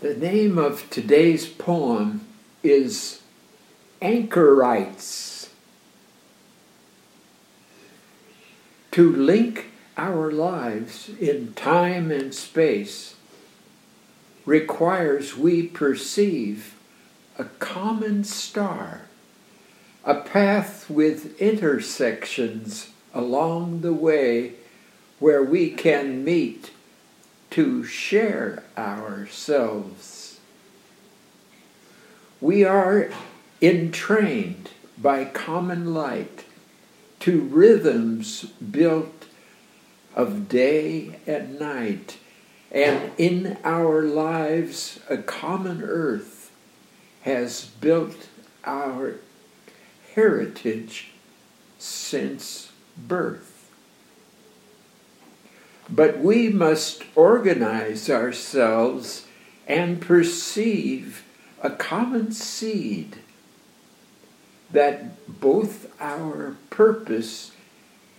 The name of today's poem is Anchorites. To link our lives in time and space requires we perceive a common star, a path with intersections along the way where we can meet to share ourselves. We are entrained by common light to rhythms built of day and night, and in our lives, a common earth has built our heritage since birth. But we must organize ourselves and perceive a common seed that both our purpose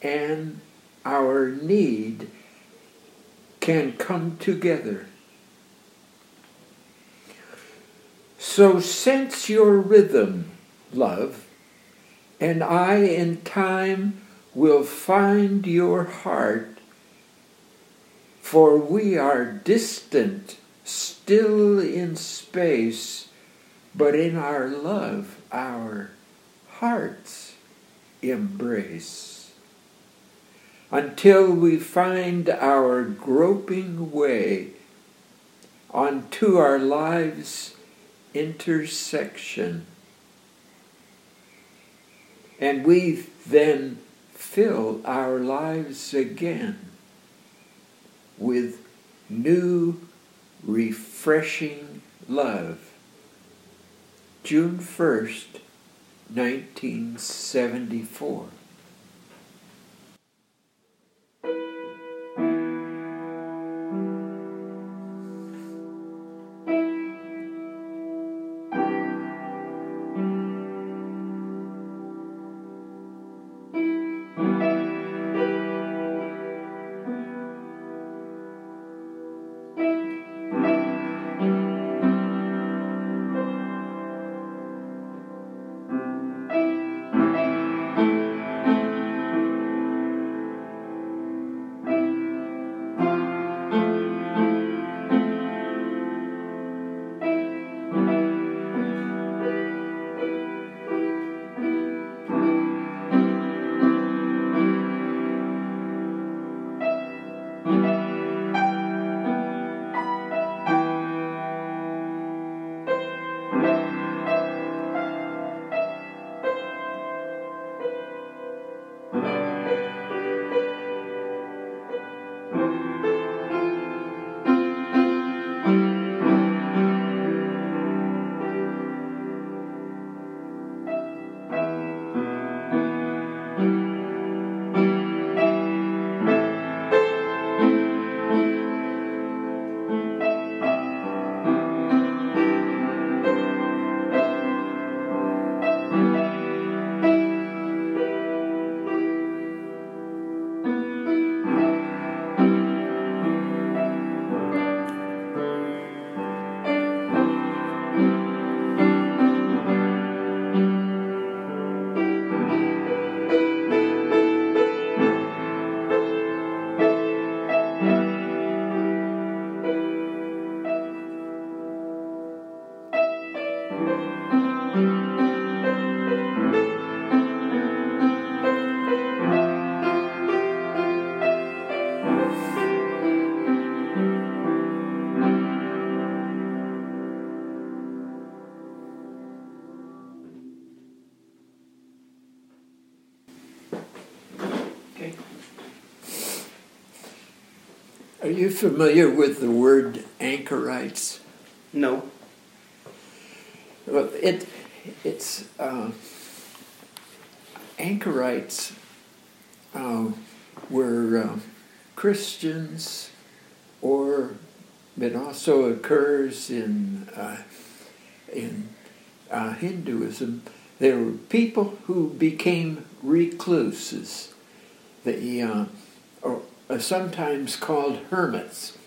and our need can come together. So sense your rhythm, love, and I in time will find your heart for we are distant, still in space, but in our love, our hearts embrace. Until we find our groping way onto our lives' intersection. And we then fill our lives again with new, refreshing love. June 1st, 1974. Familiar with the word anchorites? No. Well, it it's uh, anchorites uh, were uh, Christians, or it also occurs in uh, in uh, Hinduism. There were people who became recluses. The uh, sometimes called hermits.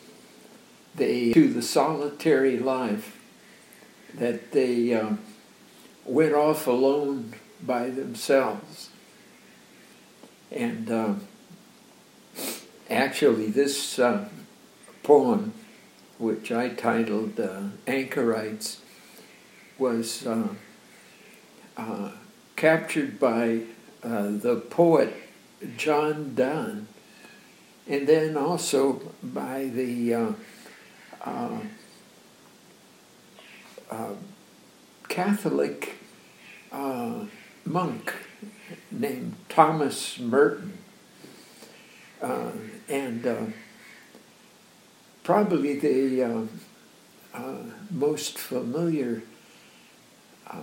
they to the solitary life that they um, went off alone by themselves. And uh, actually, this uh, poem, which I titled uh, Anchorites, was uh, uh, captured by uh, the poet John Donne, and then also by the Catholic uh, monk named Thomas Merton. Uh, and uh, probably the uh, uh, most familiar uh,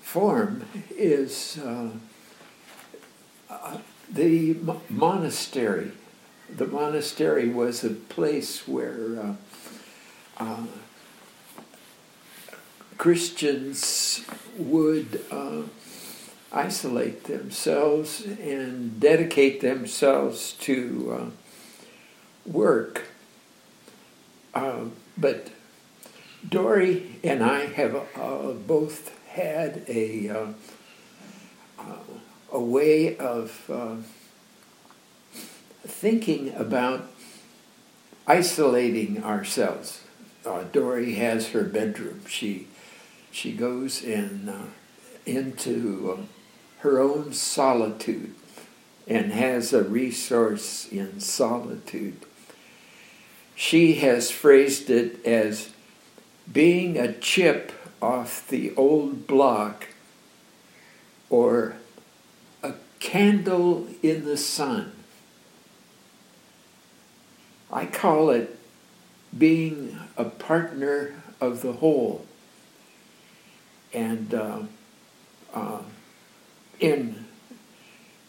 form is the monastery. The monastery was a place where Christians would uh, isolate themselves and dedicate themselves to uh, work. Uh, but Dory and I have uh, both had a uh, uh, a way of thinking about isolating ourselves. Dory has her bedroom. She she goes in uh, into uh, her own solitude and has a resource in solitude. She has phrased it as being a chip off the old block or a candle in the sun. I call it being a partner of the whole. And uh, uh, in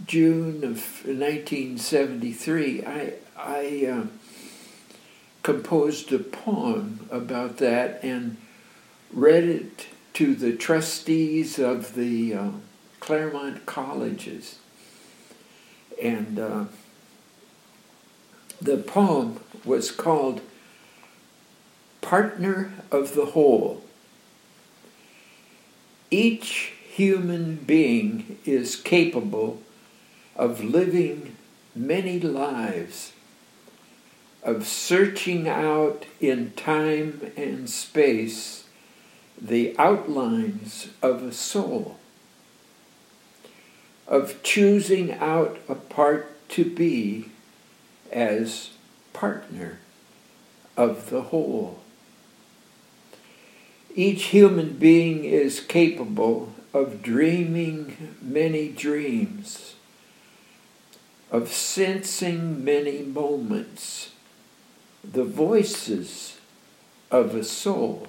June of 1973, I, I uh, composed a poem about that and read it to the trustees of the uh, Claremont colleges. And uh, the poem was called Partner of the Whole. Each human being is capable of living many lives, of searching out in time and space the outlines of a soul, of choosing out a part to be as partner of the whole. Each human being is capable of dreaming many dreams, of sensing many moments, the voices of a soul,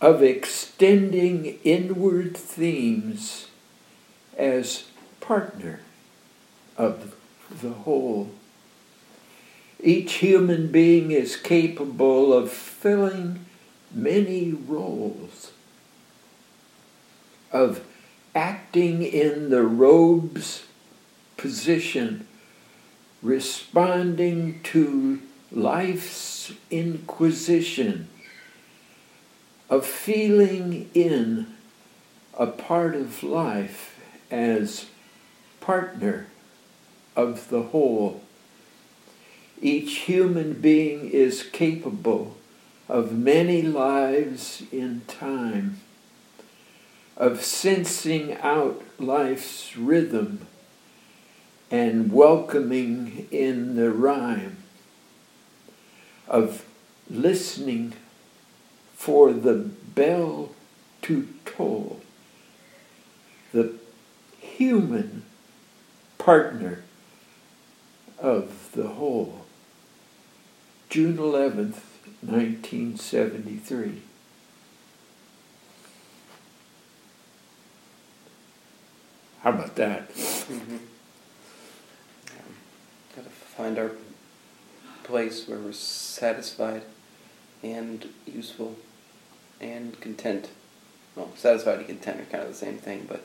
of extending inward themes as partner of the whole. Each human being is capable of filling many roles of acting in the robe's position, responding to life's inquisition, of feeling in a part of life as partner of the whole. Each human being is capable of many lives in time, of sensing out life's rhythm and welcoming in the rhyme, of listening for the bell to toll, the human partner of the whole. June 11th, 1973. How about that? Mm-hmm. Got to find our place where we're satisfied and useful and content. Well, satisfied and content are kind of the same thing, but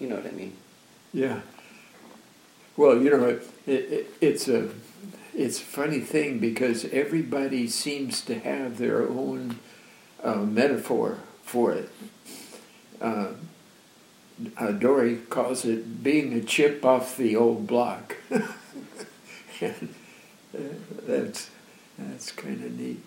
you know what I mean. Yeah. Well, you know, it, it, it's a it's a funny thing because everybody seems to have their own uh, metaphor for it. Uh, uh, Dory calls it being a chip off the old block. and uh, that's, that's kind of neat.